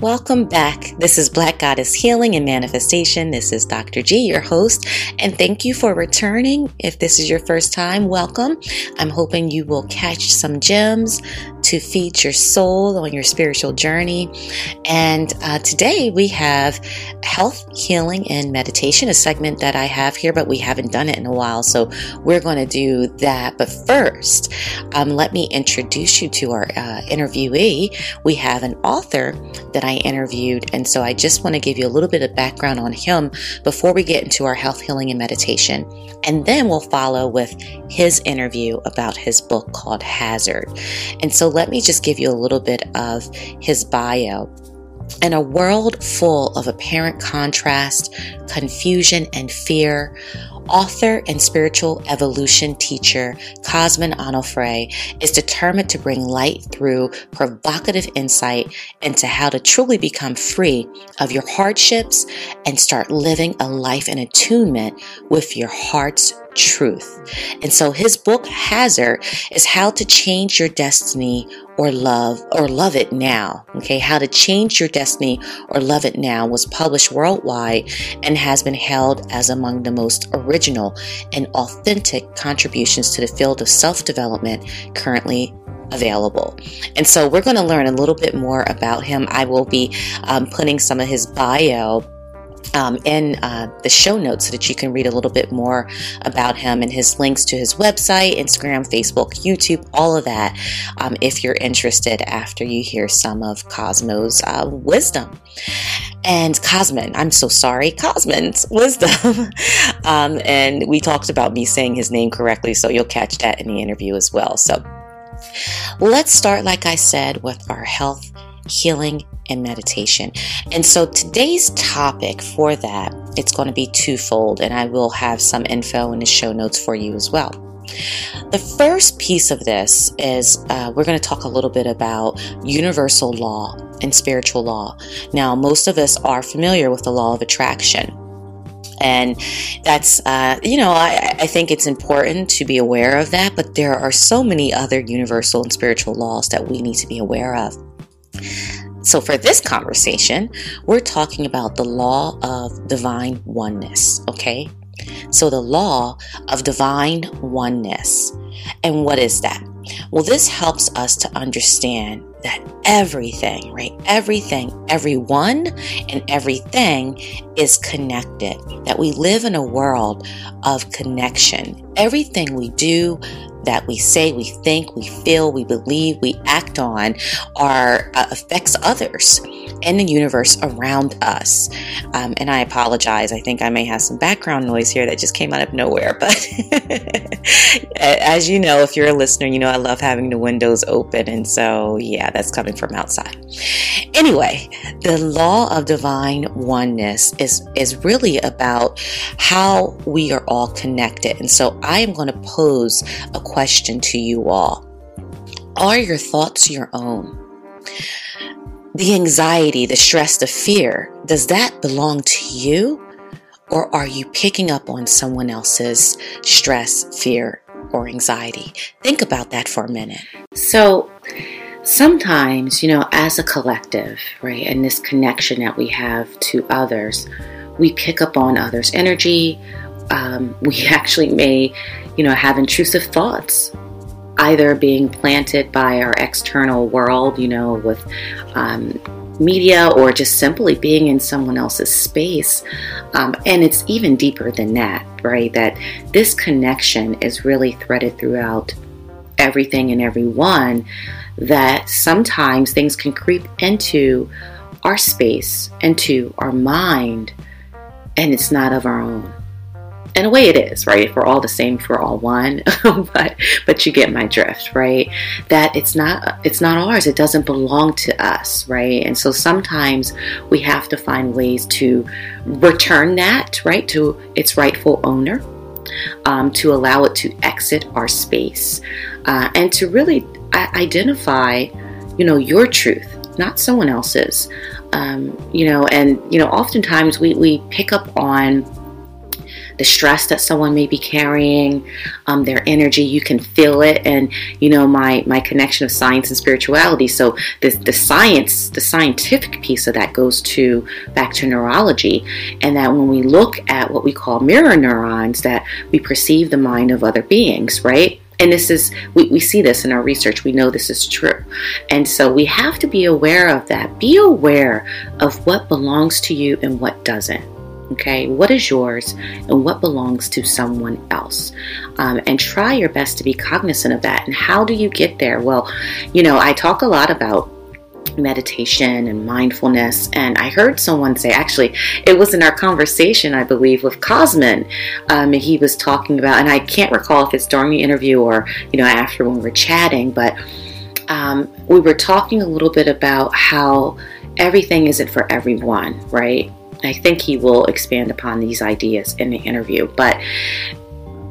Welcome back. This is Black Goddess Healing and Manifestation. This is Dr. G, your host, and thank you for returning. If this is your first time, welcome. I'm hoping you will catch some gems to feed your soul on your spiritual journey. And uh, today we have health, healing, and meditation, a segment that I have here, but we haven't done it in a while. So we're going to do that. But first, um, let me introduce you to our uh, interviewee. We have an author that I interviewed. And so I just want to give you a little bit of background on him before we get into our health, healing, and meditation. And then we'll follow with his interview about his book called Hazard. And so let me just give you a little bit of his bio. In a world full of apparent contrast, confusion, and fear, author and spiritual evolution teacher Cosmin Onofre is determined to bring light through provocative insight into how to truly become free of your hardships and start living a life in attunement with your heart's truth. And so his book, Hazard, is how to change your destiny or love or love it now. Okay, how to change your destiny or love it now was published worldwide and has been held as among the most original and authentic contributions to the field of self development currently available. And so we're going to learn a little bit more about him. I will be um, putting some of his bio um, in uh, the show notes so that you can read a little bit more about him and his links to his website, Instagram, Facebook, YouTube, all of that, um, if you're interested after you hear some of Cosmo's uh, wisdom. And Cosmin, I'm so sorry, Cosmin's wisdom. um, and we talked about me saying his name correctly, so you'll catch that in the interview as well. So let's start, like I said, with our health, healing, and meditation. And so today's topic for that, it's going to be twofold, and I will have some info in the show notes for you as well. The first piece of this is uh, we're going to talk a little bit about universal law and spiritual law. Now, most of us are familiar with the law of attraction. And that's, uh, you know, I, I think it's important to be aware of that, but there are so many other universal and spiritual laws that we need to be aware of. So, for this conversation, we're talking about the law of divine oneness, okay? So, the law of divine oneness. And what is that? Well, this helps us to understand that everything, right? Everything, everyone, and everything is connected. That we live in a world of connection. Everything we do, that we say, we think, we feel, we believe, we act on are uh, affects others in the universe around us. Um, and I apologize. I think I may have some background noise here that just came out of nowhere. But as you know, if you're a listener, you know I love having the windows open. And so, yeah, that's coming from outside. Anyway, the law of divine oneness is, is really about how we are all connected. And so I am going to pose a question to you all Are your thoughts your own? The anxiety, the stress, the fear, does that belong to you? Or are you picking up on someone else's stress, fear, or anxiety? Think about that for a minute. So, sometimes, you know, as a collective, right, and this connection that we have to others, we pick up on others' energy. Um, we actually may you know, have intrusive thoughts, either being planted by our external world, you know, with um, media or just simply being in someone else's space. Um, and it's even deeper than that, right? That this connection is really threaded throughout everything and everyone, that sometimes things can creep into our space, into our mind, and it's not of our own in a way it is right? If we're all the same if we're all one but but you get my drift right? That it's not it's not ours. It doesn't belong to us right? And so sometimes we have to find ways to return that right to its rightful owner um, to allow it to exit our space uh, and to really identify you know your truth not someone else's. Um, you know and you know oftentimes we, we pick up on the stress that someone may be carrying, um, their energy. You can feel it, and you know my my connection of science and spirituality. So the the science, the scientific piece of that goes to back to neurology, and that when we look at what we call mirror neurons, that we perceive the mind of other beings, right? and this is we, we see this in our research we know this is true and so we have to be aware of that be aware of what belongs to you and what doesn't Okay, what is yours and what belongs to someone else? Um, and try your best to be cognizant of that. And how do you get there? Well, you know, I talk a lot about meditation and mindfulness. And I heard someone say, actually, it was in our conversation, I believe, with Cosmin. Um, he was talking about, and I can't recall if it's during the interview or, you know, after when we were chatting, but um, we were talking a little bit about how everything isn't for everyone, right? I think he will expand upon these ideas in the interview, but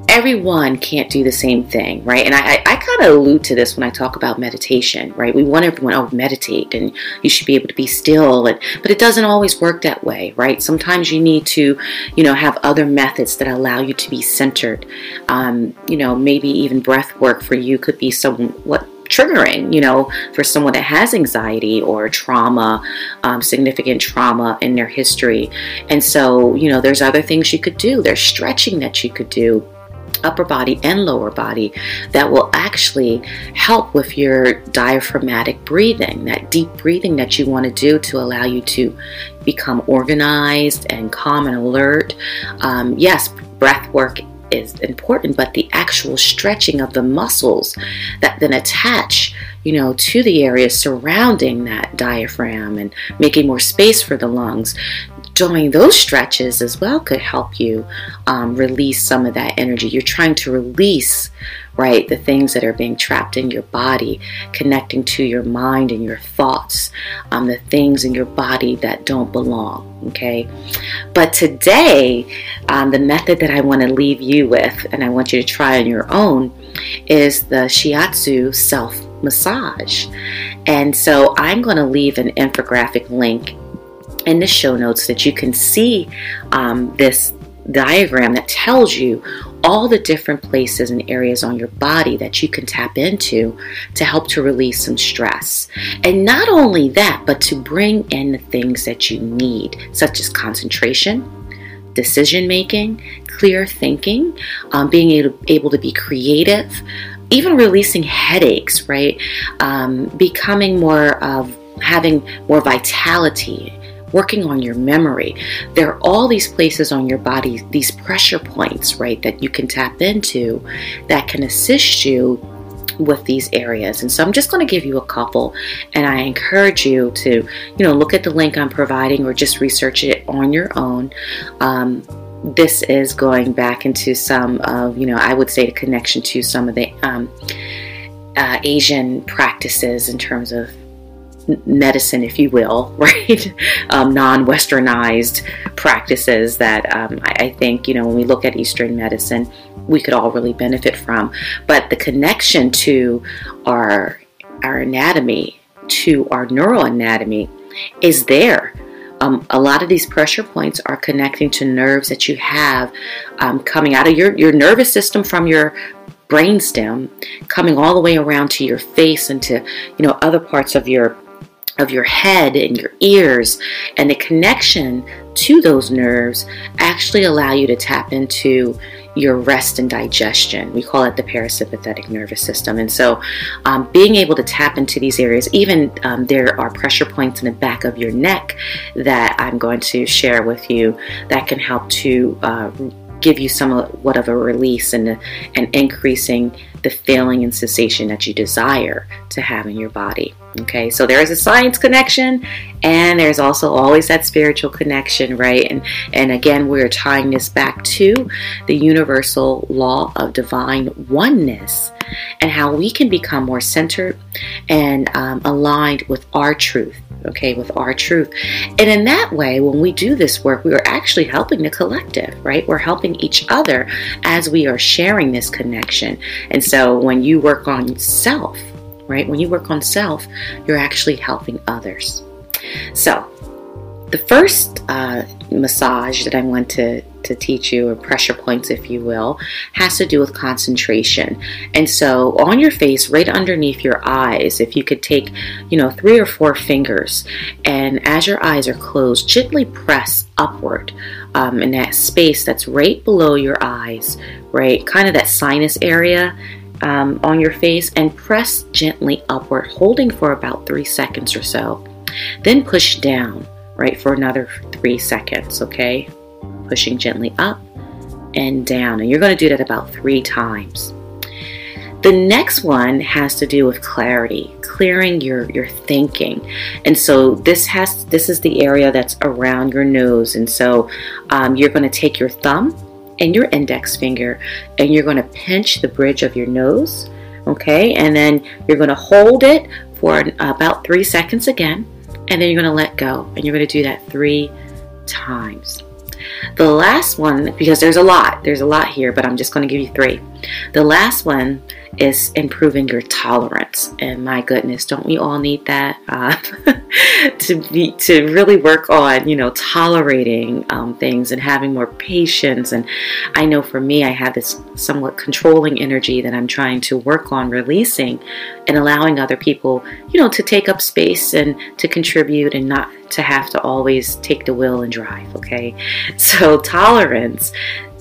everyone can't do the same thing, right? And I, I kind of allude to this when I talk about meditation, right? We want everyone, oh, meditate and you should be able to be still, and, but it doesn't always work that way, right? Sometimes you need to, you know, have other methods that allow you to be centered. Um, you know, maybe even breath work for you could be somewhat triggering, you know, for someone that has anxiety or trauma, um, significant trauma in their history. And so, you know, there's other things you could do. There's stretching that you could do upper body and lower body that will actually help with your diaphragmatic breathing, that deep breathing that you want to do to allow you to become organized and calm and alert. Um, yes, breath work is important, but the actual stretching of the muscles that then attach, you know, to the areas surrounding that diaphragm and making more space for the lungs, doing those stretches as well could help you um, release some of that energy. You're trying to release right? The things that are being trapped in your body, connecting to your mind and your thoughts, um, the things in your body that don't belong, okay? But today, um, the method that I want to leave you with, and I want you to try on your own, is the Shiatsu self massage. And so I'm going to leave an infographic link in the show notes that you can see um, this diagram that tells you all the different places and areas on your body that you can tap into to help to release some stress. And not only that, but to bring in the things that you need, such as concentration, decision making, clear thinking, um, being able, able to be creative, even releasing headaches, right? Um, becoming more of having more vitality working on your memory. There are all these places on your body, these pressure points, right, that you can tap into that can assist you with these areas. And so I'm just going to give you a couple and I encourage you to, you know, look at the link I'm providing or just research it on your own. Um, this is going back into some of, you know, I would say the connection to some of the um, uh, Asian practices in terms of medicine, if you will, right? Um, non westernized practices that um, I, I, think, you know, when we look at Eastern medicine, we could all really benefit from. But the connection to our, our anatomy, to our neural anatomy, is there. Um, a lot of these pressure points are connecting to nerves that you have um, coming out of your, your nervous system from your brainstem coming all the way around to your face and to you know other parts of your of your head and your ears and the connection to those nerves actually allow you to tap into your rest and digestion. We call it the parasympathetic nervous system. And so, um, being able to tap into these areas, even um, there are pressure points in the back of your neck that I'm going to share with you that can help to uh, give you what of a release and, and increasing the feeling and sensation that you desire to have in your body. Okay, so there is a science connection, and there's also always that spiritual connection, right? And and again, we're tying this back to the universal law of divine oneness and how we can become more centered and um, aligned with our truth okay, with our truth. And in that way, when we do this work, we are actually helping the collective, right? We're helping each other as we are sharing this connection. And so when you work on self, right, when you work on self, you're actually helping others. So, the first uh, massage that I want to to teach you, or pressure points, if you will, has to do with concentration. And so, on your face, right underneath your eyes, if you could take, you know, three or four fingers, and as your eyes are closed, gently press upward um, in that space that's right below your eyes, right, kind of that sinus area. Um, on your face and press gently upward, holding for about three seconds or so. Then push down, right, for another three seconds, okay? Pushing gently up and down. And you're going to do that about three times. The next one has to do with clarity, clearing your, your thinking. And so this has this is the area that's around your nose. And so um, you're going to take your thumb and your index finger and you're going to pinch the bridge of your nose. Okay, and then you're going to hold it for about three seconds again, and then you're going to let go. And you're going to do that three times. The last one, because there's a lot, there's a lot here, but I'm just going to give you three. The last one is improving your tolerance. And my goodness, don't we all need that uh, to be to really work on, you know, tolerating um, things and having more patience. And I know for me, I have this somewhat controlling energy that I'm trying to work on releasing and allowing other people, you know, to take up space and to contribute and not to have to always take the wheel and drive. Okay, so tolerance.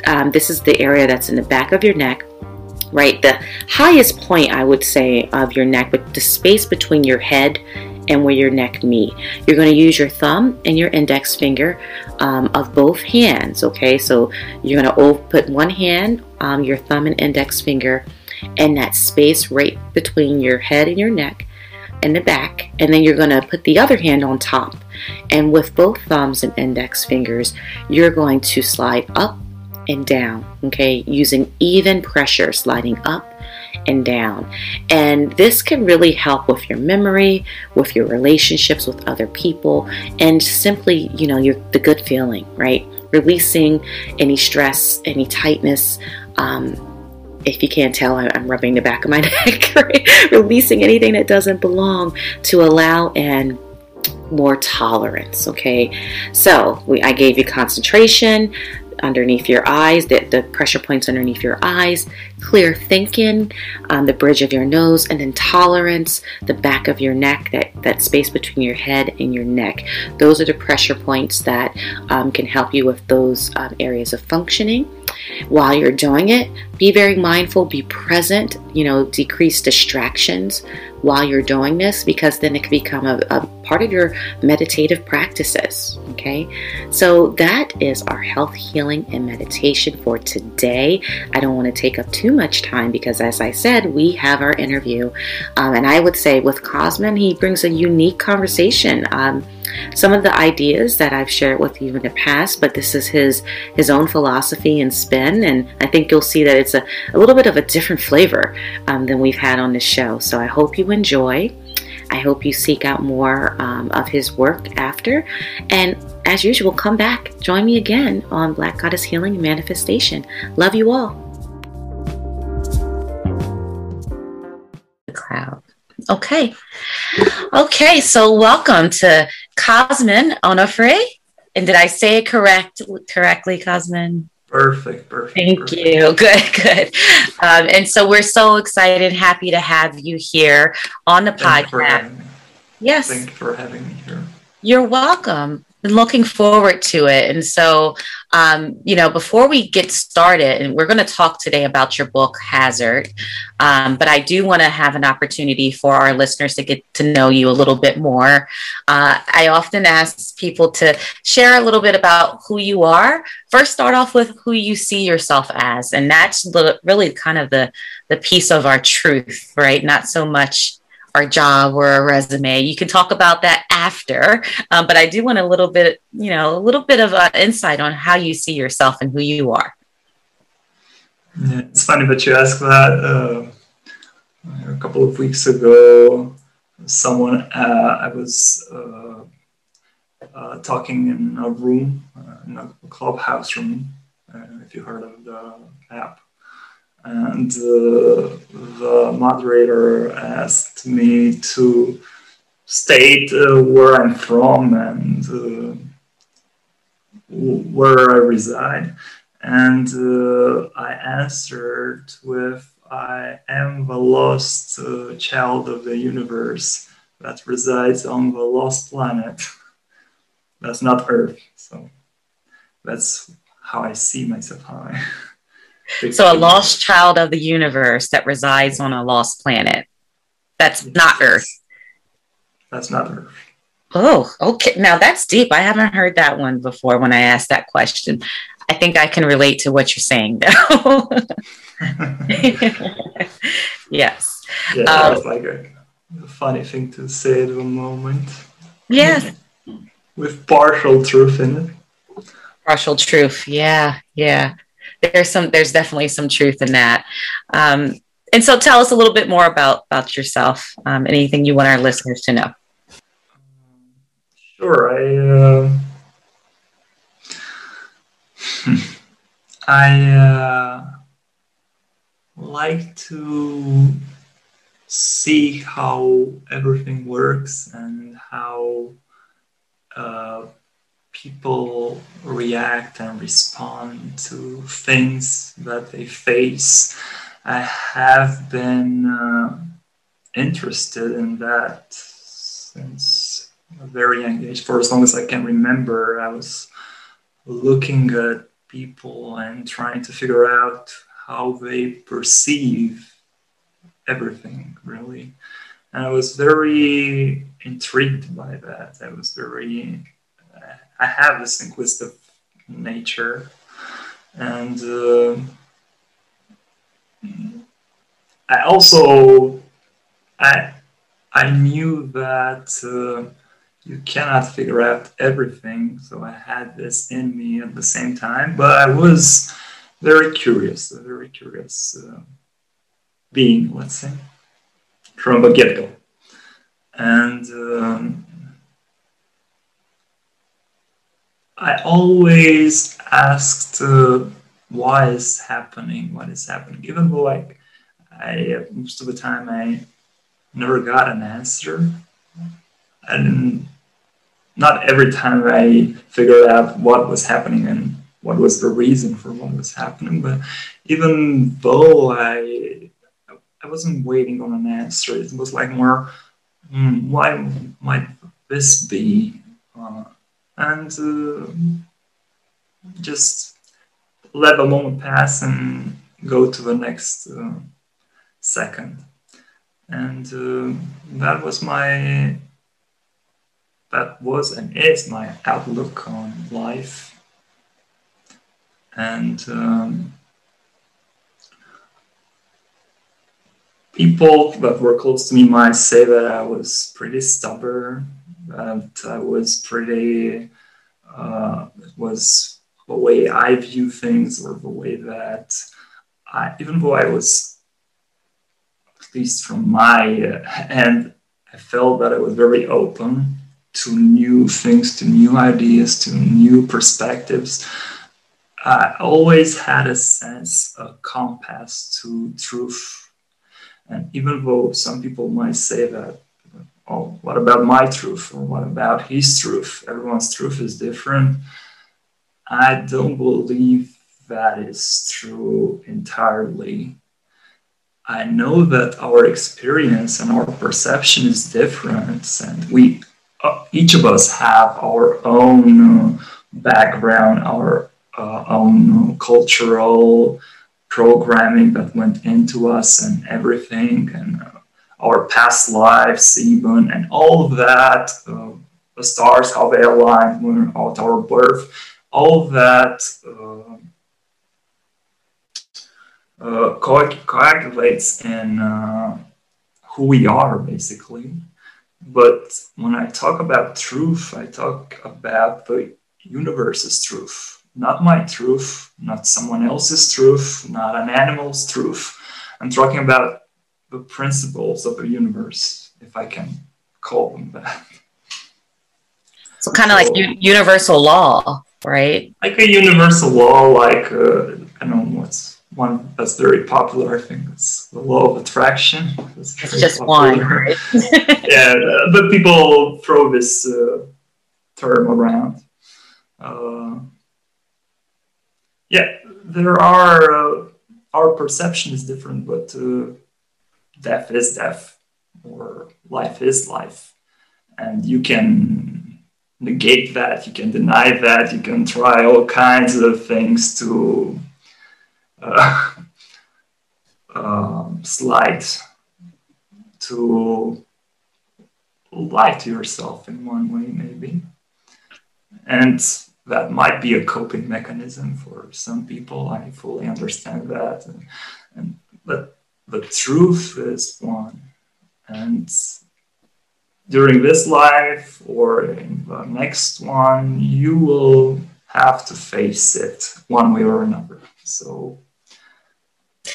Um, this is the area that's in the back of your neck right? The highest point, I would say, of your neck, but the space between your head and where your neck meet. You're going to use your thumb and your index finger um, of both hands, okay? So you're going to put one hand, um, your thumb and index finger, and that space right between your head and your neck and the back, and then you're going to put the other hand on top. And with both thumbs and index fingers, you're going to slide up and down, okay, using even pressure, sliding up and down. And this can really help with your memory, with your relationships with other people, and simply, you know, your the good feeling, right? Releasing any stress, any tightness. Um, if you can't tell, I'm rubbing the back of my neck? Releasing anything that doesn't belong to allow and more tolerance okay so we, i gave you concentration underneath your eyes, the, the pressure points underneath your eyes, clear thinking, um, the bridge of your nose, and then tolerance, the back of your neck, that, that space between your head and your neck. Those are the pressure points that um, can help you with those um, areas of functioning. While you're doing it, be very mindful, be present, you know, decrease distractions while you're doing this because then it can become a, a part of your meditative practices. Okay, so that is our health, healing, and meditation for today. I don't want to take up too much time because, as I said, we have our interview, um, and I would say with Cosmin, he brings a unique conversation. Um, some of the ideas that I've shared with you in the past, but this is his his own philosophy and spin, and I think you'll see that it's a, a little bit of a different flavor um, than we've had on this show. So I hope you enjoy. I hope you seek out more um, of his work after. And as usual, come back. Join me again on Black Goddess Healing and Manifestation. Love you all. The crowd. Okay. Okay, so welcome to Cosmin Onofre. And did I say it correct correctly, Cosmin? Perfect, perfect. Thank perfect. you. Good, good. Um, and so we're so excited, happy to have you here on the Thank podcast. Yes. Thank you for having me here. You're welcome looking forward to it. And so, um, you know, before we get started, and we're going to talk today about your book, Hazard, um, but I do want to have an opportunity for our listeners to get to know you a little bit more. Uh, I often ask people to share a little bit about who you are. First, start off with who you see yourself as, and that's really kind of the the piece of our truth, right? Not so much our job or a resume. You can talk about that after, um, but I do want a little bit, you know, a little bit of uh, insight on how you see yourself and who you are. Yeah, it's funny that you asked that. Uh, a couple of weeks ago, someone uh, I was uh, uh, talking in a room, uh, in a clubhouse room, if you heard of the app and uh, the moderator asked me to state uh, where I'm from and uh, where I reside, and uh, I answered with, "I am the lost uh, child of the universe that resides on the lost planet. that's not Earth." So that's how I see myself. How I so a lost child of the universe that resides on a lost planet. That's not Earth. That's not Earth. Oh, okay. Now that's deep. I haven't heard that one before when I asked that question. I think I can relate to what you're saying, though. yes. Yeah, um, that's like a, a, funny thing to say at the moment. Yes. With partial truth in it. Partial truth. Yeah. Yeah. There's some. There's definitely some truth in that. Um, and so, tell us a little bit more about about yourself. Um, anything you want our listeners to know. Sure. I uh, I uh, like to see how everything works and how uh, people react and respond to things that they face. I have been uh, interested in that since a very young age. For as long as I can remember, I was looking at people and trying to figure out how they perceive everything, really. And I was very intrigued by that. I was very, I have this inquisitive nature. And uh, I also, I, I knew that uh, you cannot figure out everything. So I had this in me at the same time, but I was very curious, a very curious uh, being, let's say, from the get go. And um, I always asked, uh, why is happening? What is happening? Even though, like, I most of the time I never got an answer. And not every time I figured out what was happening and what was the reason for what was happening, but even though I I wasn't waiting on an answer, it was like more, mm, why might this be? Uh, and uh, just let the moment pass and go to the next uh, second. And uh, that was my that was and is my outlook on life. And um, people that were close to me might say that I was pretty stubborn, that I was pretty, uh, it was the way I view things or the way that I, even though I was, at least from my uh, end, I felt that I was very open to new things, to new ideas, to new perspectives. I always had a sense, a compass to truth. And even though some people might say that, oh, what about my truth? Or what about his truth? Everyone's truth is different. I don't believe that is true entirely. I know that our experience and our perception is different, and we uh, each of us have our own background, our uh, own cultural programming that went into us and everything, and our past lives, even, and all of that, uh, the stars, how they align when at our birth, all of that. Uh, co- coagulates in who we are, basically. But when I talk about truth, I talk about the universe's truth, not my truth, not someone else's truth, not an animal's truth. I'm talking about the principles of the universe, if I can call them that. So, kind of so, like u- universal law, right? Like a universal law, like uh, I don't know what's one that's very popular. I think it's the law of attraction. It's, it's just popular. one, right? yeah, but people throw this uh, term around. Uh, yeah, there are, uh, our perception is different, but uh, death is death, or life is life. And you can negate that, you can deny that, you can try all kinds of things to uh, um, slide to lie to yourself in one way, maybe. And that might be a coping mechanism for some people. I fully understand that. And, and but the truth is one. And during this life or in the next one, you will have to face it one way or another. So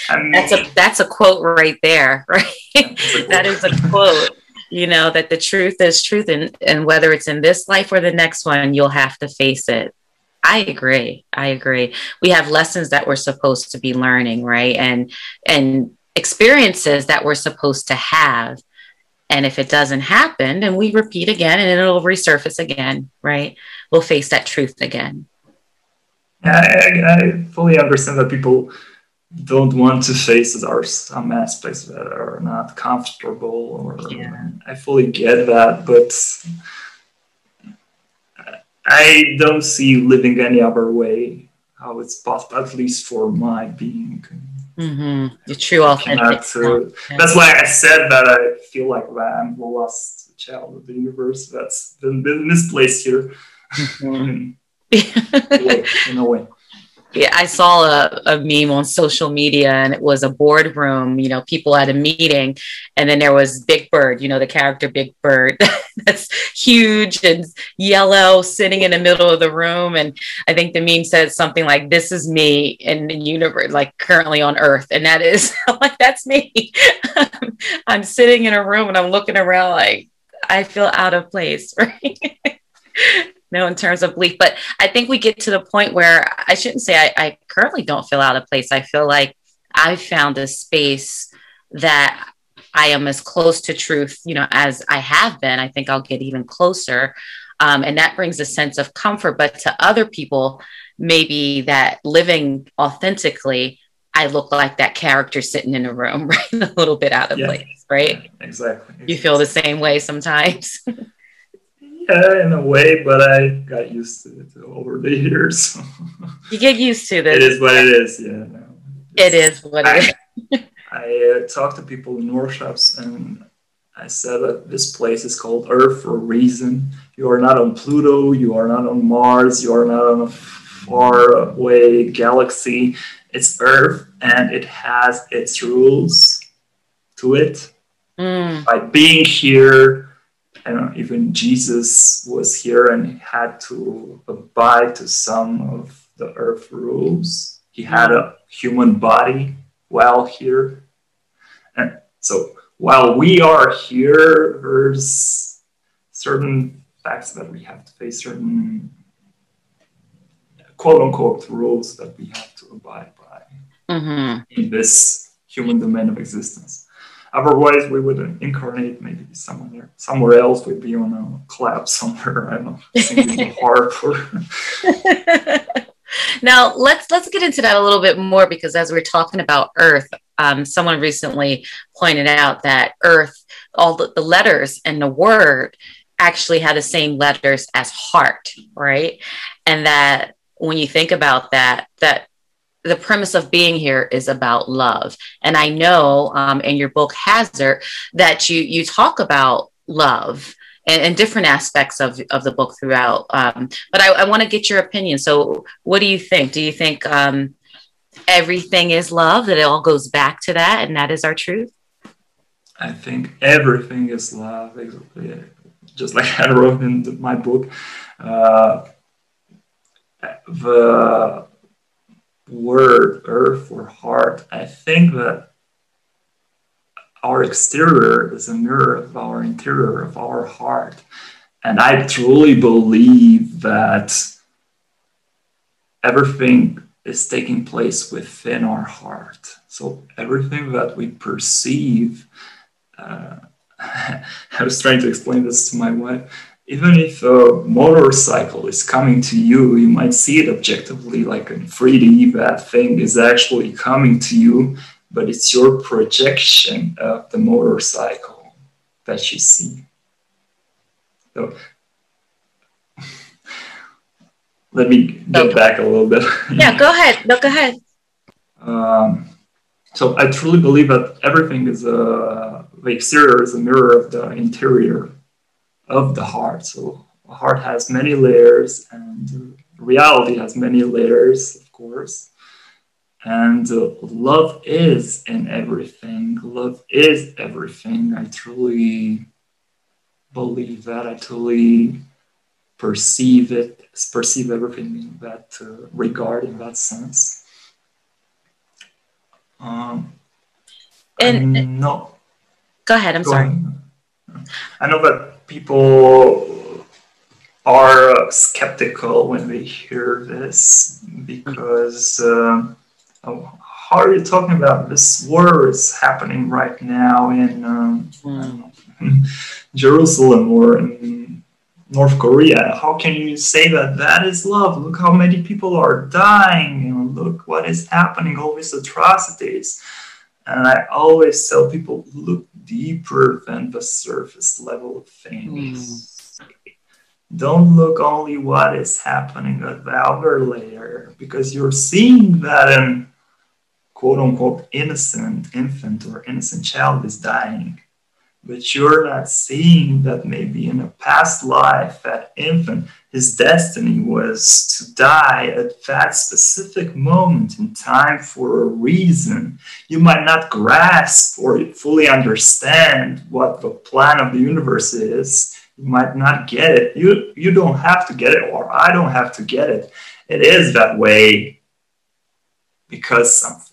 that's a that's a quote right there, right? that is a quote. You know that the truth is truth, and and whether it's in this life or the next one, you'll have to face it. I agree. I agree. We have lessons that we're supposed to be learning, right? And and experiences that we're supposed to have. And if it doesn't happen, then we repeat again and it'll resurface again, right? We'll face that truth again. Yeah, I, I fully understand that people don't want to face it or some aspects that are not comfortable or yeah. I fully get that, but I don't see living any other way how it's possible, at least for my being. Mm-hmm. The true authentic. That's why I said that I feel like I'm the lost child of the universe. That's been, been misplaced here. Mm-hmm. in, a way, in a way yeah, I saw a, a meme on social media and it was a boardroom, you know, people at a meeting, and then there was Big Bird, you know, the character Big Bird that's huge and yellow sitting in the middle of the room. And I think the meme said something like, This is me in the universe, like currently on Earth. And that is like, that's me. I'm sitting in a room and I'm looking around like, I feel out of place, right? Know, in terms of belief. But I think we get to the point where I shouldn't say I, I currently don't feel out of place. I feel like I've found a space that I am as close to truth, you know, as I have been. I think I'll get even closer. Um, and that brings a sense of comfort. But to other people, maybe that living authentically, I look like that character sitting in a room, right? a little bit out of yeah, place, right? Exactly. You feel the same way sometimes. Yeah, in a way, but I got used to it over the years. you get used to this. It is what it is. Yeah. No, it is what I, it is. I uh, talked to people in workshops and I said that this place is called Earth for a reason. You are not on Pluto, you are not on Mars, you are not on a far away galaxy. It's Earth and it has its rules to it. Mm. By being here, I don't know, even Jesus was here and had to abide to some of the earth rules. He had a human body while here. And so while we are here, there's certain facts that we have to face, certain quote unquote rules that we have to abide by mm-hmm. in this human domain of existence. Otherwise, we would incarnate maybe somewhere somewhere else. We'd be on a cloud somewhere. I don't know, singing harp or. now let's let's get into that a little bit more because as we're talking about Earth, um, someone recently pointed out that Earth, all the, the letters and the word actually have the same letters as heart, right? And that when you think about that, that the premise of being here is about love. And I know um, in your book Hazard that you you talk about love and, and different aspects of, of the book throughout. Um, but I, I want to get your opinion. So, what do you think? Do you think um, everything is love? That it all goes back to that, and that is our truth? I think everything is love. Exactly. just like I wrote in my book, uh, the word earth or heart, I think that our exterior is a mirror of our interior, of our heart. And I truly believe that everything is taking place within our heart. So everything that we perceive, uh, I was trying to explain this to my wife, even if a motorcycle is coming to you, you might see it objectively like a 3D, that thing is actually coming to you, but it's your projection of the motorcycle that you see. So let me get okay. back a little bit. yeah, go ahead. No, go ahead. Um, so I truly believe that everything is a the exterior is a mirror of the interior of the heart. So a heart has many layers, and reality has many layers, of course. And uh, love is in everything. Love is everything. I truly believe that. I truly perceive it, perceive everything in that uh, regard, in that sense. Um, and no, go ahead. I'm go sorry. I know that people are skeptical when they hear this because uh, how are you talking about this war is happening right now in um, mm. Jerusalem or in North Korea? How can you say that that is love? Look how many people are dying and look what is happening, all these atrocities. And I always tell people look deeper than the surface level of things. Mm. Don't look only what is happening at the outer layer because you're seeing that an quote unquote innocent infant or innocent child is dying but you're not seeing that maybe in a past life, that infant, his destiny was to die at that specific moment in time for a reason. You might not grasp or fully understand what the plan of the universe is. You might not get it. You, you don't have to get it, or I don't have to get it. It is that way because something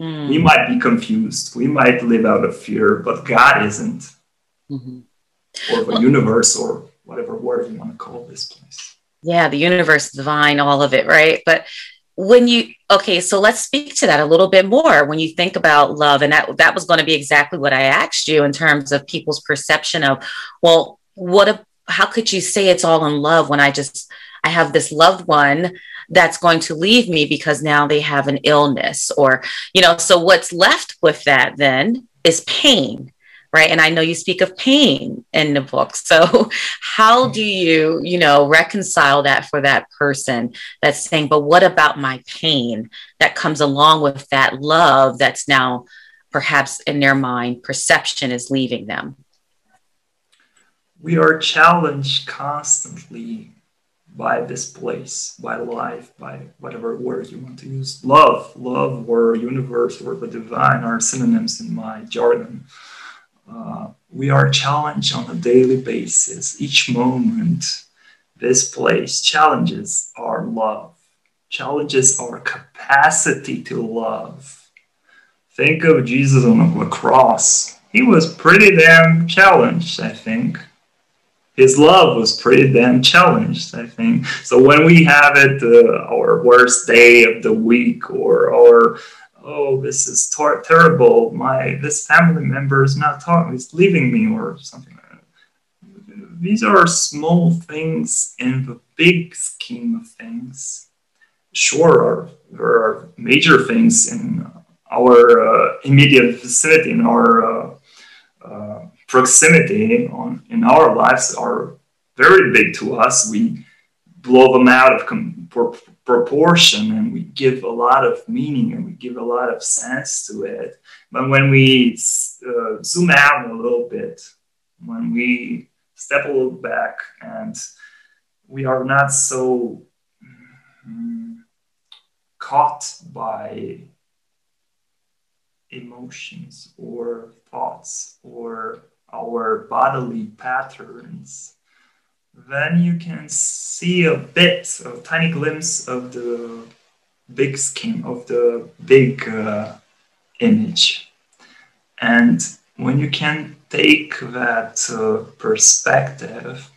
Mm. We might be confused. We might live out of fear, but God isn't. Mm-hmm. Or the well, universe, or whatever word you want to call this place. Yeah, the universe, divine, all of it, right? But when you okay, so let's speak to that a little bit more. When you think about love, and that that was going to be exactly what I asked you in terms of people's perception of, well, what a how could you say it's all in love when I just I have this loved one that's going to leave me because now they have an illness or you know so what's left with that then is pain right? And i know you speak of pain in the book. So how do mm-hmm. you you know reconcile that for that person that's saying but what about my pain that comes along with that love that's now perhaps in their mind perception is leaving them? We are challenged constantly by this place, by life, by whatever word you want to use. Love, love, or universe, or the divine are synonyms in my jargon. Uh, we are challenged on a daily basis. Each moment, this place challenges our love, challenges our capacity to love. Think of Jesus on the cross. He was pretty damn challenged, I think his love was pretty damn challenged, I think. So when we have it, uh, our worst day of the week, or our oh, this is terrible. My this family member is not talking, he's leaving me, or something. Like that. These are small things in the big scheme of things. Sure, there are major things in our uh, immediate vicinity, in our uh, uh proximity on in our lives are very big to us. We blow them out of com- pro- proportion and we give a lot of meaning and we give a lot of sense to it. But when we uh, zoom out a little bit, when we step a little back and we are not so mm, caught by emotions or thoughts or our bodily patterns, then you can see a bit, a tiny glimpse of the big scheme, of the big uh, image. And when you can take that uh, perspective,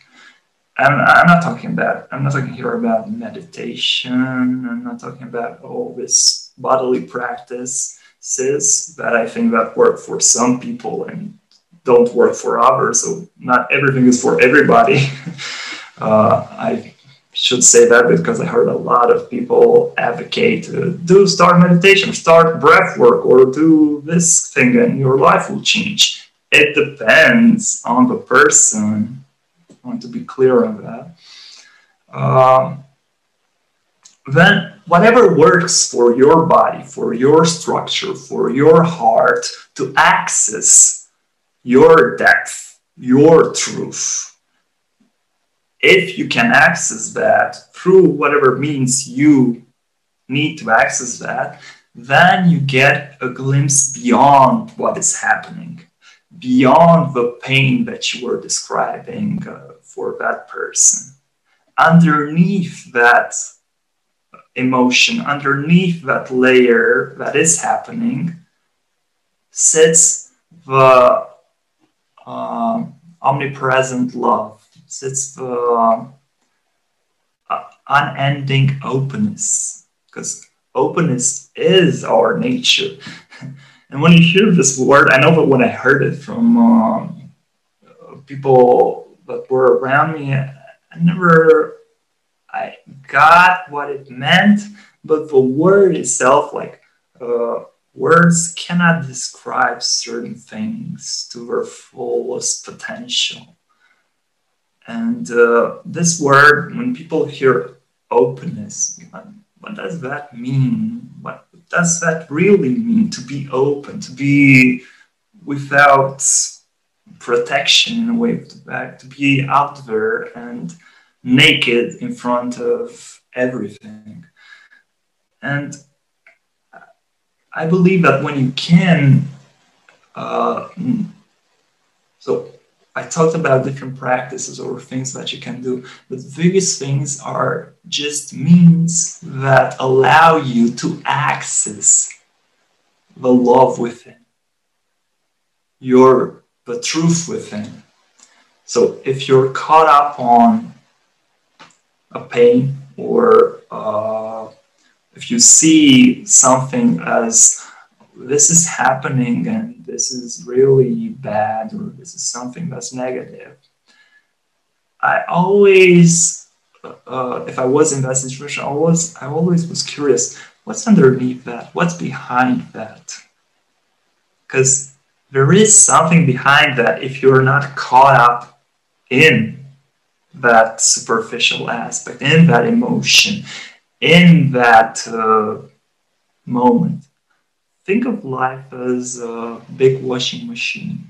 I'm, I'm not talking about, I'm not talking here about meditation, I'm not talking about all this bodily practices that I think that work for some people and don't work for hours, so not everything is for everybody. uh, I should say that because I heard a lot of people advocate uh, do start meditation, start breath work, or do this thing, and your life will change. It depends on the person. I want to be clear on that. Um, then whatever works for your body, for your structure, for your heart to access your depth, your truth. If you can access that through whatever means you need to access that, then you get a glimpse beyond what is happening, beyond the pain that you were describing uh, for that person. Underneath that emotion underneath that layer that is happening sits the omnipresent love, It's the uh, unending openness, because openness is our nature. and when you hear this word, I know that when I heard it from um, people that were around me, I never I got what it meant, but the word itself, like uh, words cannot describe certain things to their fullest potential. And uh, this word, when people hear openness, what does that mean? What does that really mean to be open, to be without protection in a way, to be out there and naked in front of everything. And I believe that when you can, uh, so I talked about different practices or things that you can do, but the biggest things are just means that allow you to access the love within, your the truth within. So if you're caught up on a pain or uh, if you see something as this is happening and this is really bad or this is something that's negative i always uh, if i was in that situation i always i always was curious what's underneath that? What's behind that? Because there is something behind that if you're not caught up in that superficial aspect, in that emotion, in that uh, moment. Think of life as a big washing machine.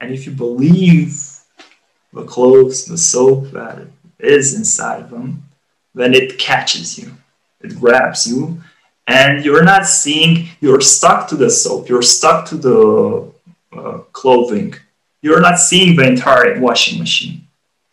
And if you believe the clothes, the soap that is inside of them, then it catches you, it grabs you, and you're not seeing, you're stuck to the soap, you're stuck to the uh, clothing. You're not seeing the entire washing machine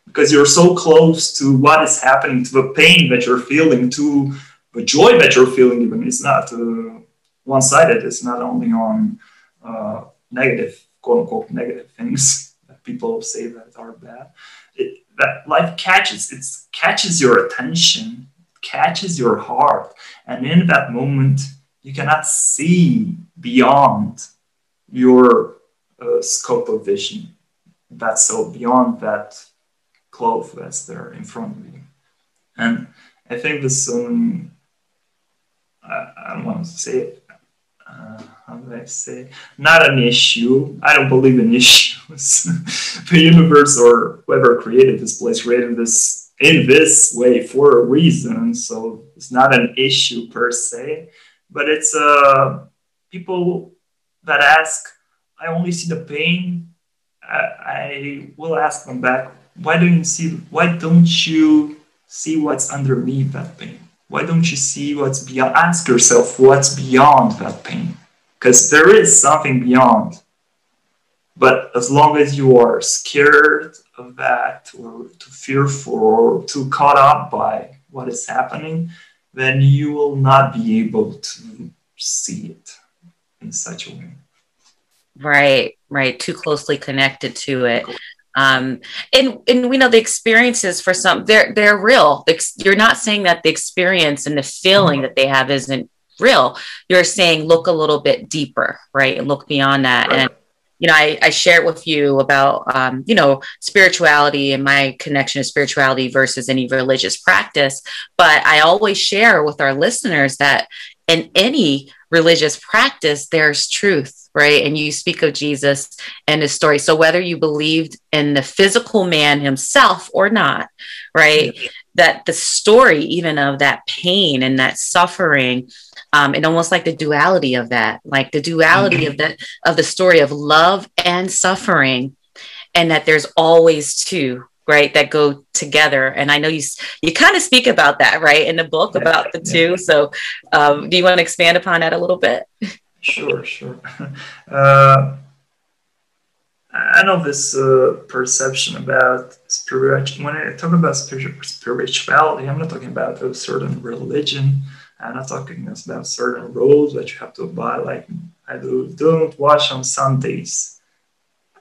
because you're so close to what is happening, to the pain that you're feeling, to the joy that you're feeling. Even it's not uh, one-sided. It's not only on uh, negative, quote unquote, negative things that people say that are bad. It, that life catches it catches your attention, catches your heart, and in that moment you cannot see beyond your uh, scope of vision. That's so beyond that cloth there in front of you. And I think this, um, I, I don't want to say it, uh, how do I say, not an issue. I don't believe in issues. the universe or whoever created this place created this in this way for a reason. So it's not an issue per se, but it's uh, people that ask, I only see the pain. I, I will ask them back, why don't you see why don't you see what's underneath that pain? Why don't you see what's beyond ask yourself what's beyond that pain? Because there is something beyond. But as long as you are scared of that or too fearful or too caught up by what is happening then you will not be able to see it in such a way. Right right. Too closely connected to it um, and and we know the experiences for some they're they're real. You're not saying that the experience and the feeling that they have isn't real. You're saying look a little bit deeper, right? And look beyond that. And you know, I, I shared with you about, um, you know, spirituality and my connection to spirituality versus any religious practice. But I always share with our listeners that in any religious practice, there's truth, right? And you speak of Jesus and his story. So whether you believed in the physical man himself or not, right? That the story, even of that pain and that suffering, um, and almost like the duality of that, like the duality mm-hmm. of that of the story of love and suffering, and that there's always two, right that go together. And i know you you kind of speak about that right in the book yeah, about the two. Yeah. so um, do you want to expand upon that a little bit? Sure sure. Uh, i know this uh, perception about spiritual when i talk about spirituality i'm not talking about a certain religion. I'm not talking about certain rules that you have to abide like i do don't wash on sundays.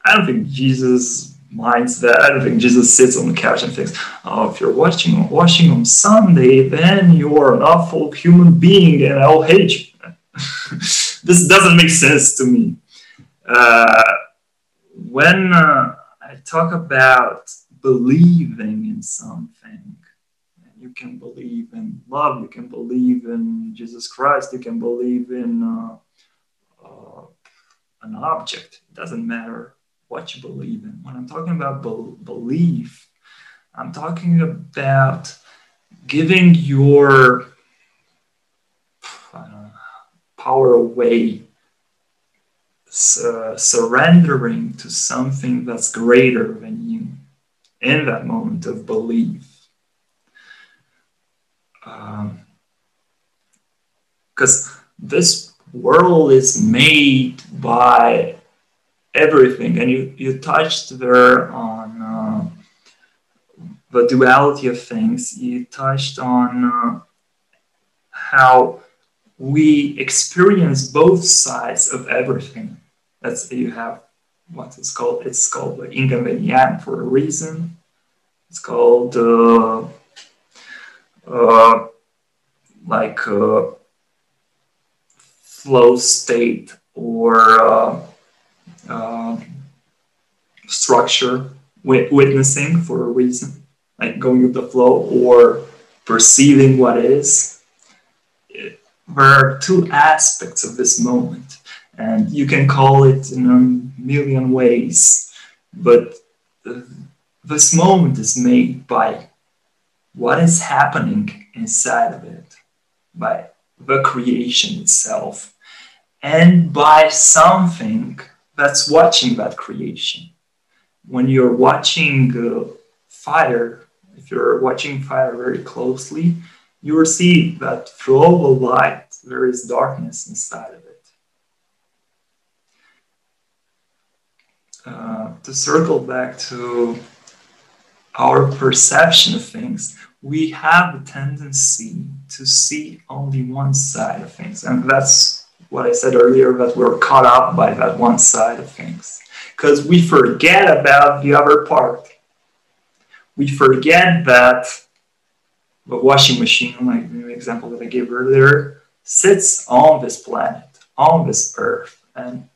I don't think jesus minds that I don't think Jesus sits on the couch and thinks, "Oh, if you're watching watching on Sunday, then you're an awful human being, and I'll hate you." this doesn't make sense to me. Uh, when uh, I talk about believing in something, you can believe in love, you can believe in Jesus Christ, you can believe in uh, uh an object. It doesn't matter what you believe in. When I'm talking about be- belief, I'm talking about giving your power away, uh, surrendering to something that's greater than you in that moment of belief. Because um, this world is made by everything. And you, you touched there on uh, the duality of things. You touched on uh, how we experience both sides of everything. That's you have what it's called. It's called the yang for a reason. It's called uh, uh, like uh, flow state or uh, structure, witnessing for a reason, like going with the flow or perceiving what is. There are two aspects of this moment, and you can call it in a million ways, but this moment is made by what is happening inside of it, by the creation itself, and by something that's watching that creation. When you're watching uh, fire, if you're watching fire very closely, you will see that through all the light, there is darkness inside of it. Uh, to circle back to our perception of things, we have a tendency to see only one side of things. And that's what I said earlier that we're caught up by that one side of things because we forget about the other part. We forget that the washing machine, like the example that I gave earlier, sits on this planet, on this earth, and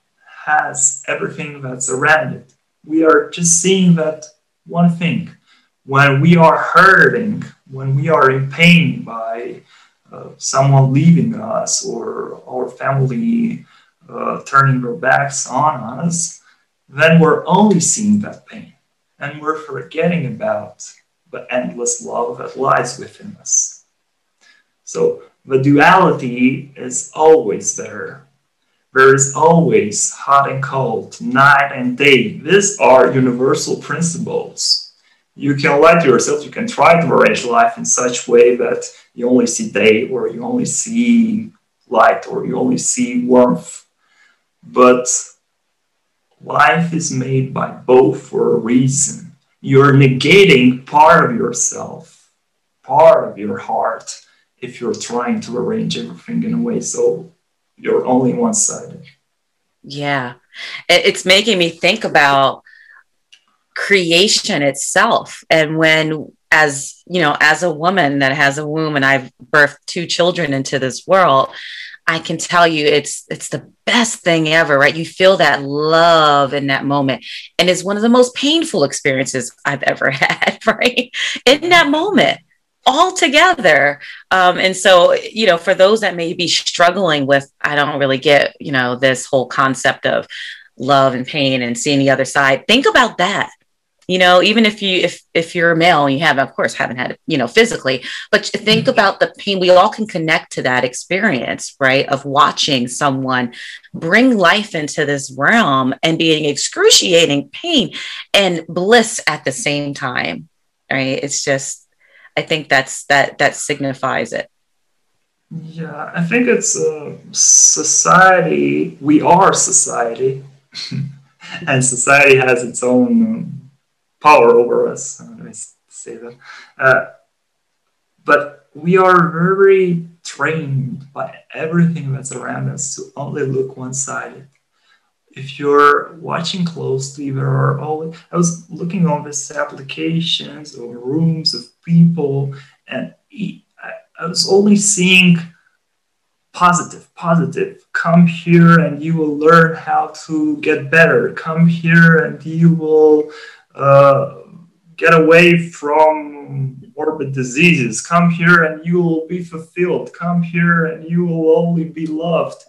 has everything that's around it. We are just seeing that one thing. When we are hurting, when we are in pain by uh, someone leaving us or our family uh, turning their backs on us, then we're only seeing that pain and we're forgetting about the endless love that lies within us. So the duality is always there. There is always hot and cold, night and day. These are universal principles you can lie to yourself, you can try to arrange life in such way that you only see day or you only see light or you only see warmth. But life is made by both for a reason. You're negating part of yourself, part of your heart, if you're trying to arrange everything in a way so you're only one sided. Yeah. It's making me think about creation itself. And when, as you know, as a woman that has a womb and I've birthed two children into this world, I can tell you it's it's the best thing ever, right? You feel that love in that moment. And it's one of the most painful experiences I've ever had, right? In that moment all together. Um, and so, you know, for those that may be struggling with, I don't really get, you know, this whole concept of love and pain and seeing the other side, think about that you know even if you if if you're a male and you have of course haven't had it you know physically but think mm-hmm. about the pain we all can connect to that experience right of watching someone bring life into this realm and being excruciating pain and bliss at the same time right? It's just i think that's that that signifies it. Yeah i think it's uh, society we are society. And society has its own um, power over us. Let me say that. Uh, but we are very trained by everything that's around us to only look one sided. If you're watching closely, there are always, I was looking on these applications or rooms of people, and I was only seeing positive, positive. Come here and you will learn how to get better. Come here and you will get away from morbid diseases. Come here and you will be fulfilled. Come here and you will only be loved.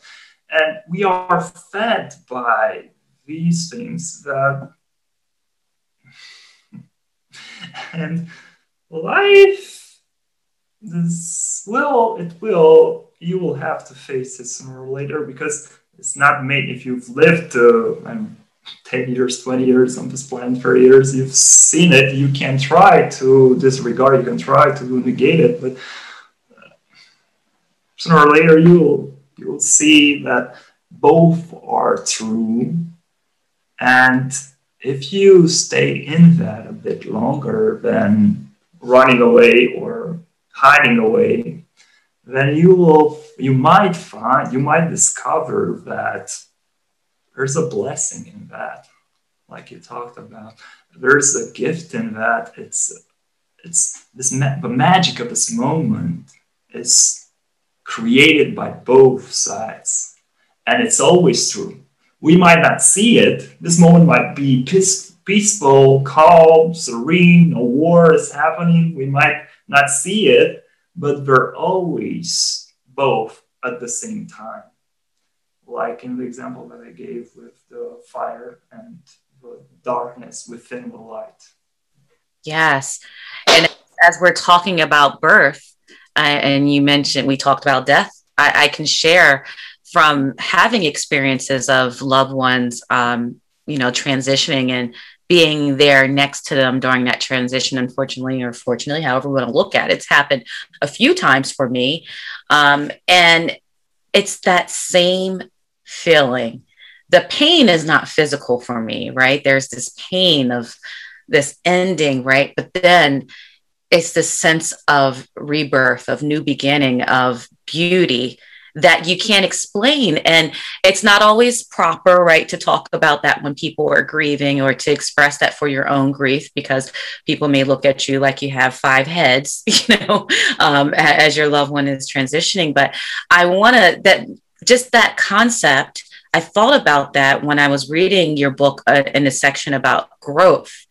And we are fed by these things that, and life, this will, it will, you will have to face it sooner or later because it's not made if you've lived uh, 10 years, 20 years on this planet, 30 years, you've seen it. You can try to disregard, you can try to negate it, but uh, sooner or later you'll, you'll see that both are true. And if you stay in that a bit longer than running away or hiding away, then you will you might find you might discover that there's a blessing in that like you talked about. There's a gift in that. It's it's this ma- the magic of this moment is created by both sides. And it's always true. We might not see it. This moment might be peace, peaceful calm serene. No war is happening. We might not see it but they're always both at the same time like in the example that I gave with the fire and the darkness within the light. Yes. And as we're talking about birth, uh, and you mentioned we talked about death, I, I, can share from having experiences of loved ones, um, you know, transitioning and being there next to them during that transition, unfortunately, or fortunately, however we want to look at it. It's happened a few times for me. Um, and it's that same feeling. The pain is not physical for me, right? There's this pain of this ending, right? But then it's this sense of rebirth, of new beginning, of beauty that you can't explain. And it's not always proper, right, to talk about that when people are grieving or to express that for your own grief, because people may look at you like you have five heads, you know, um, as your loved one is transitioning. But I want to, that just that concept i thought about that when i was reading your book uh, in the section about growth.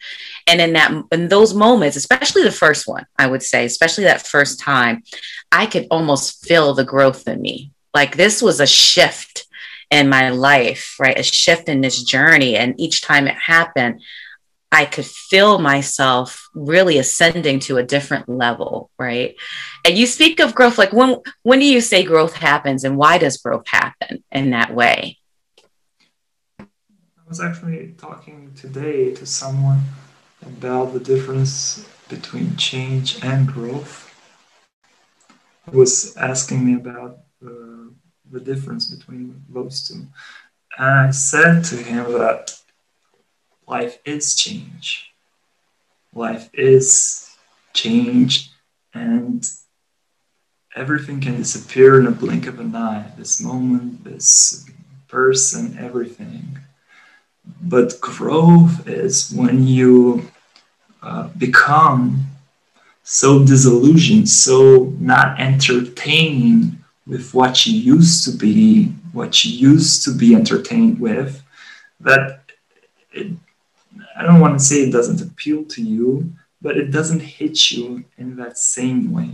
And in that in those moments especially the first one i would say especially that first time i could almost feel the growth in me. Like this was a shift in my life right? A shift in this journey. And each time it happened I could feel myself really ascending to a different level, right? And you speak of growth, like when when do you say growth happens and why does growth happen in that way? I was actually talking today to someone about the difference between change and growth. He was asking me about uh, the difference between those two. And I said to him that life is change. Life is change, and everything can disappear in a blink of an eye. This moment, this person, everything. But growth is when you uh, become so disillusioned, so not entertaining with what you used to be, what you used to be entertained with, that it, I don't want to say it doesn't appeal to you, but it doesn't hit you in that same way.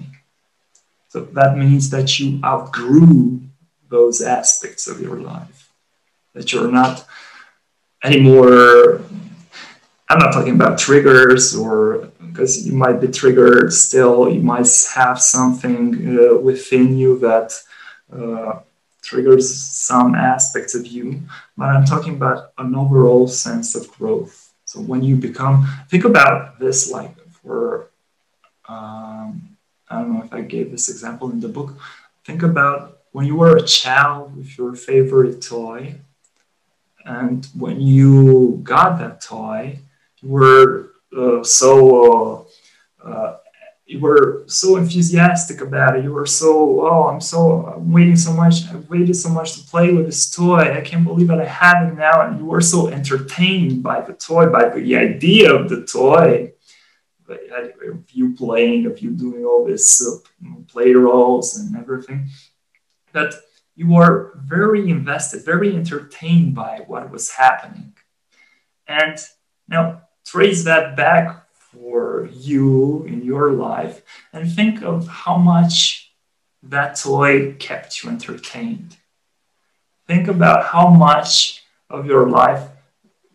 So that means that you outgrew those aspects of your life, that you're not anymore. I'm not talking about triggers or because you might be triggered still, you might have something uh, within you that uh, triggers some aspects of you, but I'm talking about an overall sense of growth. So when you become, think about this like for, um, I don't know if I gave this example in the book. Think about when you were a child with your favorite toy, and when you got that toy, you were uh, so uh, uh, you were so enthusiastic about it. You were so, oh, I'm so I'm waiting so much. I've waited so much to play with this toy. I can't believe that I have it now. And you were so entertained by the toy, by the idea of the toy, of you playing, of you doing all this uh, play roles and everything, that you were very invested, very entertained by what was happening. And now trace that back for you in your life and think of how much that toy kept you entertained. Think about how much of your life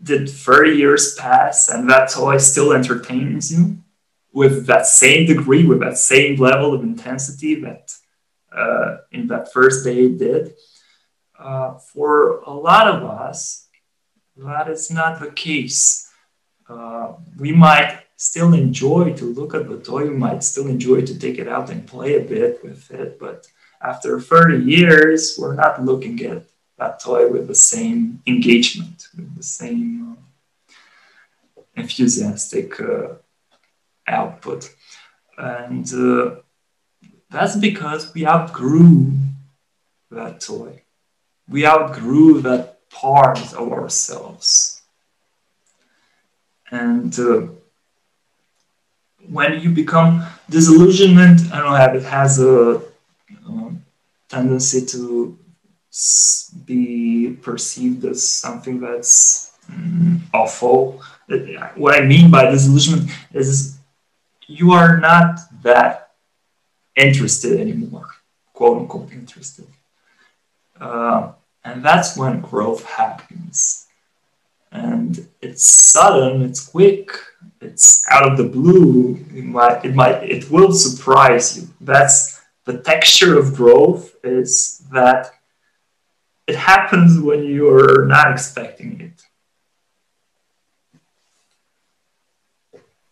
did 30 years pass and that toy still entertains you with that same degree, with that same level of intensity that uh, in that first day it did. Uh, for a lot of us, that is not the case. Uh, we might still enjoy to look at the toy. We might still enjoy to take it out and play a bit with it. But after 30 years, we're not looking at that toy with the same engagement, with the same uh, enthusiastic uh, output. And uh, that's because we outgrew that toy. We outgrew that part of ourselves. And uh, when you become disillusionment, I don't know, it has a um, tendency to be perceived as something that's um, awful. What I mean by disillusionment is you are not that interested anymore, quote unquote interested. Uh, and that's when growth happens. And it's sudden, it's quick, it's out of the blue, it might, it might, it will surprise you. That's the texture of growth is that it happens when you're not expecting it.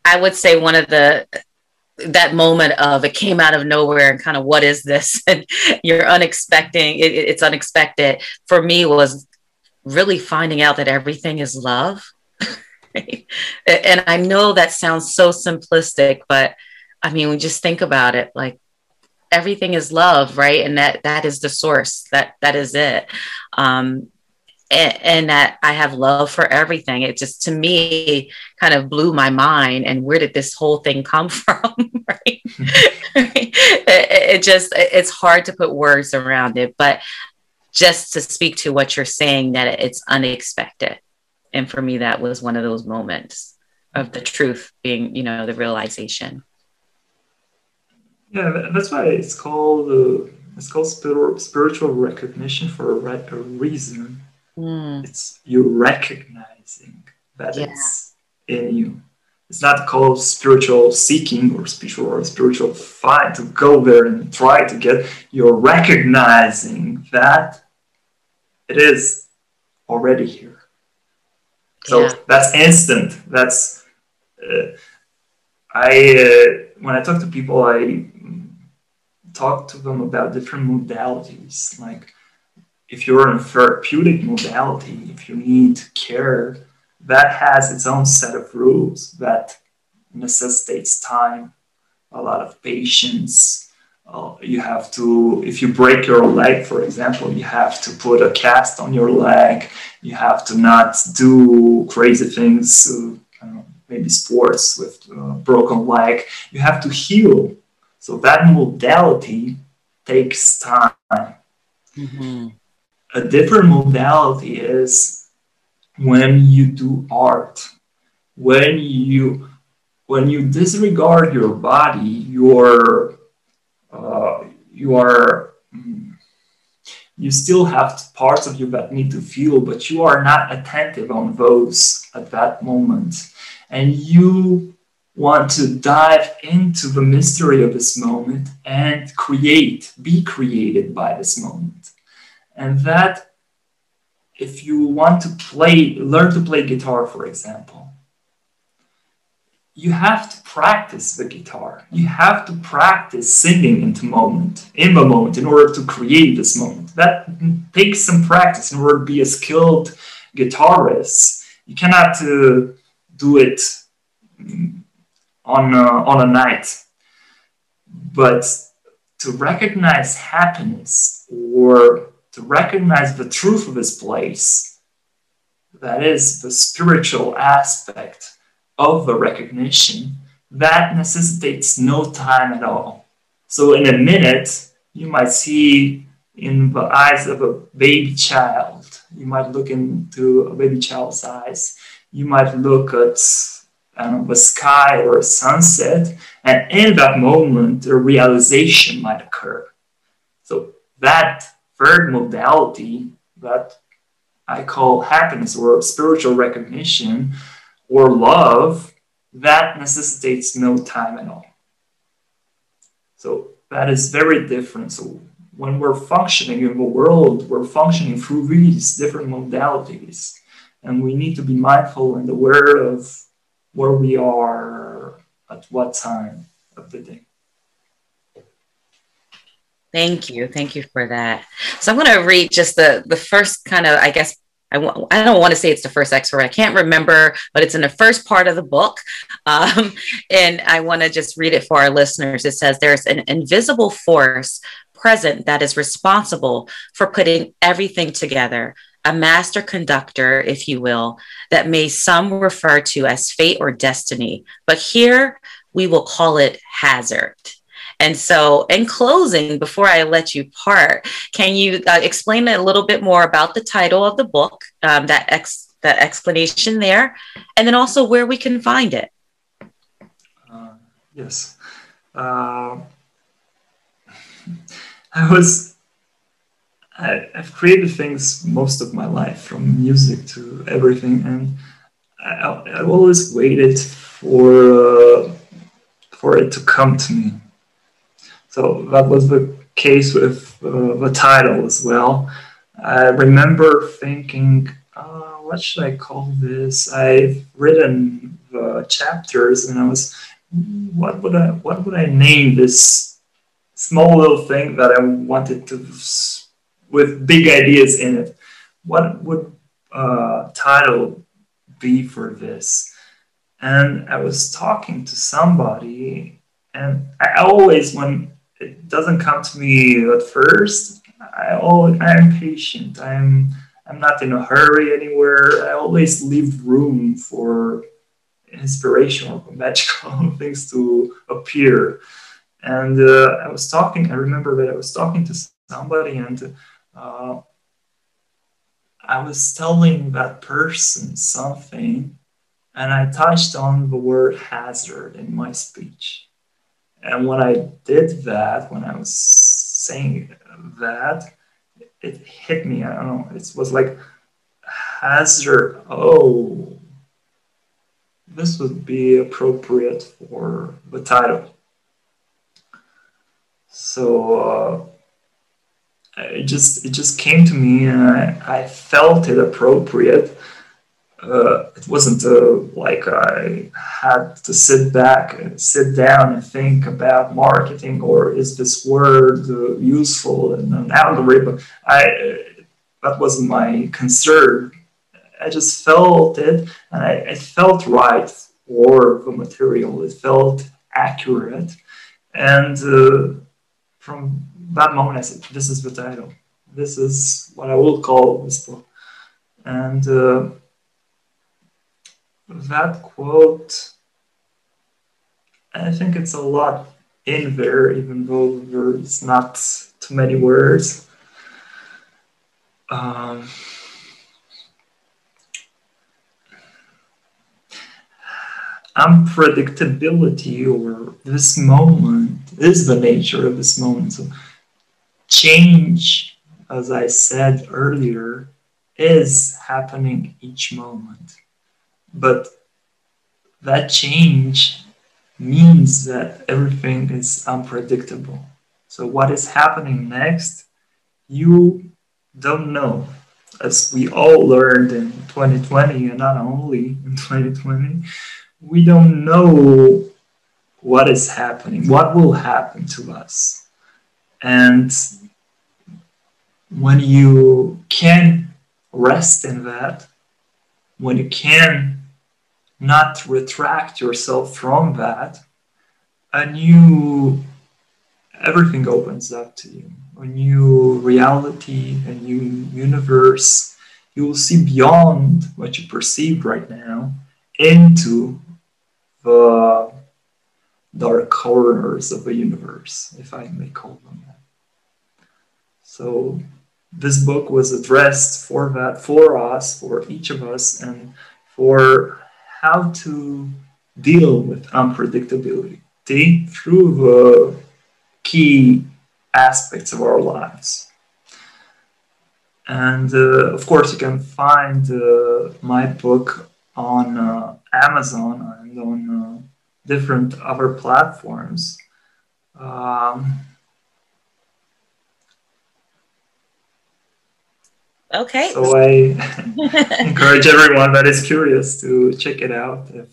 I would say one of the that moment of it came out of nowhere and kind of what is this and you're unexpected it, it's unexpected for me was really finding out that everything is love and I know that sounds so simplistic, but I mean, we just think about it like everything is love, right? And that that is the source. That that is it. Um, and, and, that I have love for everything. It just to me kind of blew my mind. And where did this whole thing come from? right? it, it just it's hard to put words around it, but just to speak to what you're saying that it's unexpected and for me that was one of those moments of the truth being you know the realization. Yeah that's why it's called uh, it's called spiritual recognition for a, re- a reason. Mm. it's you recognizing that yeah. it's in you. It's not called spiritual seeking or spiritual or spiritual fight to go there and try to get. You're recognizing that it is already here so yeah. that's instant. That's uh, I uh, when I talk to people, I talk to them about different modalities. Like if you're in a therapeutic modality, if you need care, that has its own set of rules that necessitates time, a lot of patience, uh, you have to if you break your leg for example you have to put a cast on your leg. You have to not do crazy things uh, know, maybe sports with a broken leg. You have to heal. So that modality takes time. Mm-hmm. A different modality is when you do art, when you when you disregard your body, your uh, you are mm, you still have parts of you that need to feel, but you are not attentive on those at that moment, and you want to dive into the mystery of this moment and create, be created by this moment. And that, if you want to play, learn to play guitar, for example, you have to practice the guitar. You have to practice singing into moment, in the moment, in order to create this moment. That takes some practice in order to be a skilled guitarist. You cannot uh, do it on a, on a night. But to recognize happiness or to recognize the truth of this place, that is the spiritual aspect of the recognition, that necessitates no time at all. So, in a minute, you might see in the eyes of a baby child, you might look into a baby child's eyes, you might look at um, a sky or a sunset, and in that moment, a realization might occur. So that third modality that I call happiness or spiritual recognition or love, that necessitates no time at all. So that is very different. So when we're functioning in the world, we're functioning through these different modalities. And we need to be mindful and aware of where we are at what time of the day. Thank you. Thank you for that. So I'm going to read just the, the first kind of, I guess, I w- I don't want to say it's the first excerpt. I can't remember, but it's in the first part of the book. Um, and I want to just read it for our listeners. It says, There's an invisible force present that is responsible for putting everything together a master conductor, if you will, that may some refer to as fate or destiny, but here we will call it hazard. And so, in closing, before I let you part, can you uh, explain a little bit more about the title of the book, um, that ex- that explanation there, and then also where we can find it? Uh, yes, uh, I was I, have created things most of my life, from music to everything, and I, have always waited for uh, for it to come to me. So that was the case with uh, the title as well. I remember thinking, uh, what should I call this? I've written the chapters, and I was, what would I what would I name this small little thing that I wanted to with big ideas in it. What would uh, title be for this? And I was talking to somebody, and I always, when it doesn't come to me at first, I always, I'm patient. I'm I'm not in a hurry anywhere. I always leave room for inspiration or magical things to appear. And uh, I was talking. I remember that I was talking to somebody, and uh, I was telling that person something and I touched on the word hazard in my speech. And when I did that, when I was saying that, it hit me. I don't know. It was like hazard. Oh, this would be appropriate for the title. So uh, it just it just came to me and I, I felt it appropriate. Uh, it wasn't uh, like I had to sit back, and sit down, and think about marketing or is this word uh, useful in an algorithm. I that wasn't my concern. I just felt it, and I, it felt right for the material. It felt accurate, and uh, from that moment, I said, "This is the title. This is what I will call this book." And uh, that quote, I think it's a lot in there, even though there's not too many words. Um, unpredictability or this moment is the nature of this moment. So change, as I said earlier, is happening each moment. But that change means that everything is unpredictable. So, what is happening next, you don't know. As we all learned in 2020, and not only in 2020, we don't know what is happening, what will happen to us. And when you can rest in that, when you can not retract yourself from that, a new everything opens up to you. A new reality, a new universe. You will see beyond what you perceive right now into the dark corners of the universe, if I may call them that. So this book was addressed for that, for us, for each of us, and for how to deal with unpredictability through the key aspects of our lives. And uh, of course, you can find uh, my book on uh, Amazon and on uh, different other platforms. Um, okay. So I encourage everyone that is curious to check it out. If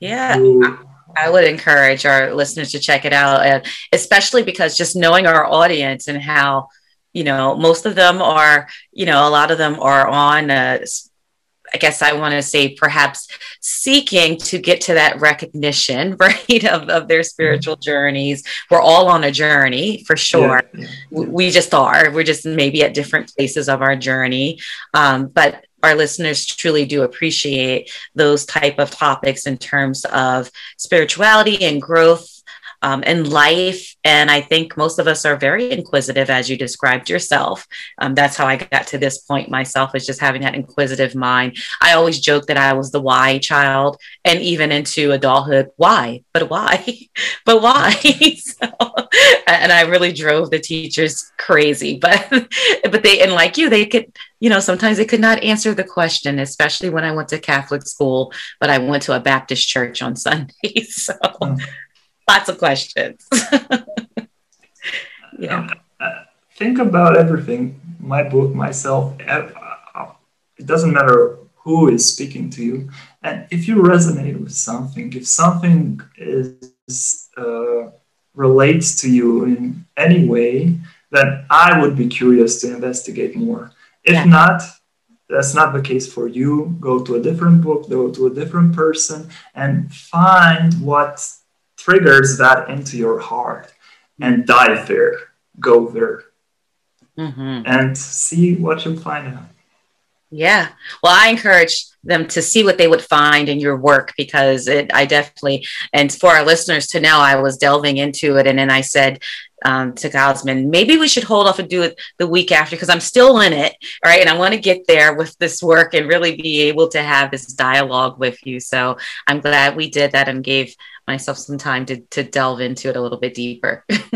yeah. You, I would encourage our listeners to check it out, and especially because just knowing our audience and how, you know, most of them are, you know, a lot of them are on a I guess I want to say perhaps seeking to get to that recognition, right, of, of their spiritual journeys. We're all on a journey for sure. Yeah. We just are. We're just maybe at different places of our journey. Um, but our listeners truly do appreciate those type of topics in terms of spirituality and growth um, in life. And I think most of us are very inquisitive, as you described yourself. Um, that's how I got to this point myself, is just having that inquisitive mind. I always joke that I was the why child, and even into adulthood, why? But why? but why? so, and I really drove the teachers crazy. But but they and like you, they could you know, sometimes they could not answer the question, especially when I went to Catholic school, but I went to a Baptist church on Sundays. So mm lots of questions. yeah. Uh, think about everything. My book, myself, uh, it doesn't matter who is speaking to you. And if you resonate with something, if something is uh, relates to you in any way, then I would be curious to investigate more. If yeah. not, that's not the case for you. Go to a different book, go to a different person, and find what triggers that into your heart and dive there, go there, mm-hmm. and see what you find out. Yeah. Well, I encourage them to see what they would find in your work because it, I definitely, and for our listeners to know, I was delving into it. And then I said um, to Cosmin, maybe we should hold off and do it the week after because I'm still in it. Right. And I want to get there with this work and really be able to have this dialogue with you. So I'm glad we did that and gave myself some time to, to delve into it a little bit deeper.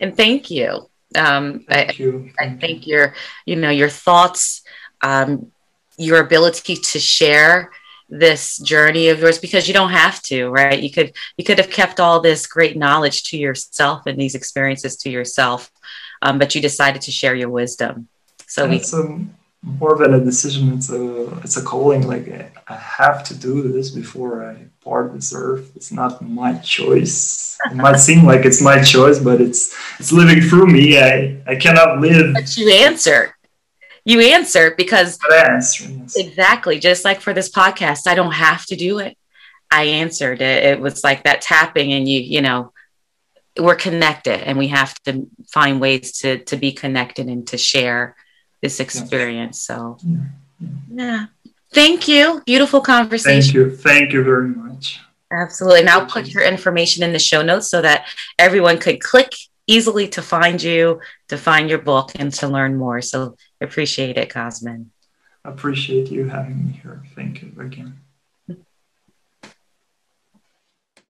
and thank you. Um, thank I, you. I think your, you know, your thoughts, um, your ability to share this journey of yours because you don't have to right you could you could have kept all this great knowledge to yourself and these experiences to yourself um, but you decided to share your wisdom so we, more than a decision. It's a it's a calling like i have to do this before i part this earth it's not my choice. It might seem like it's my choice but it's it's living through me. I i cannot live but you answer. You answer because answer, yes. exactly. Just like for this podcast i don't have to do it. I answered it. It was like that tapping and you you know we're connected and we have to find ways to to be connected and to share this experience. So, yeah. Thank you. Beautiful conversation. Thank you. Thank you very much. Absolutely. And I'll put your information in the show notes so that everyone could click easily to find you, to find your book, and to learn more. So appreciate it, Cosmin. Appreciate you having me here. Thank you again.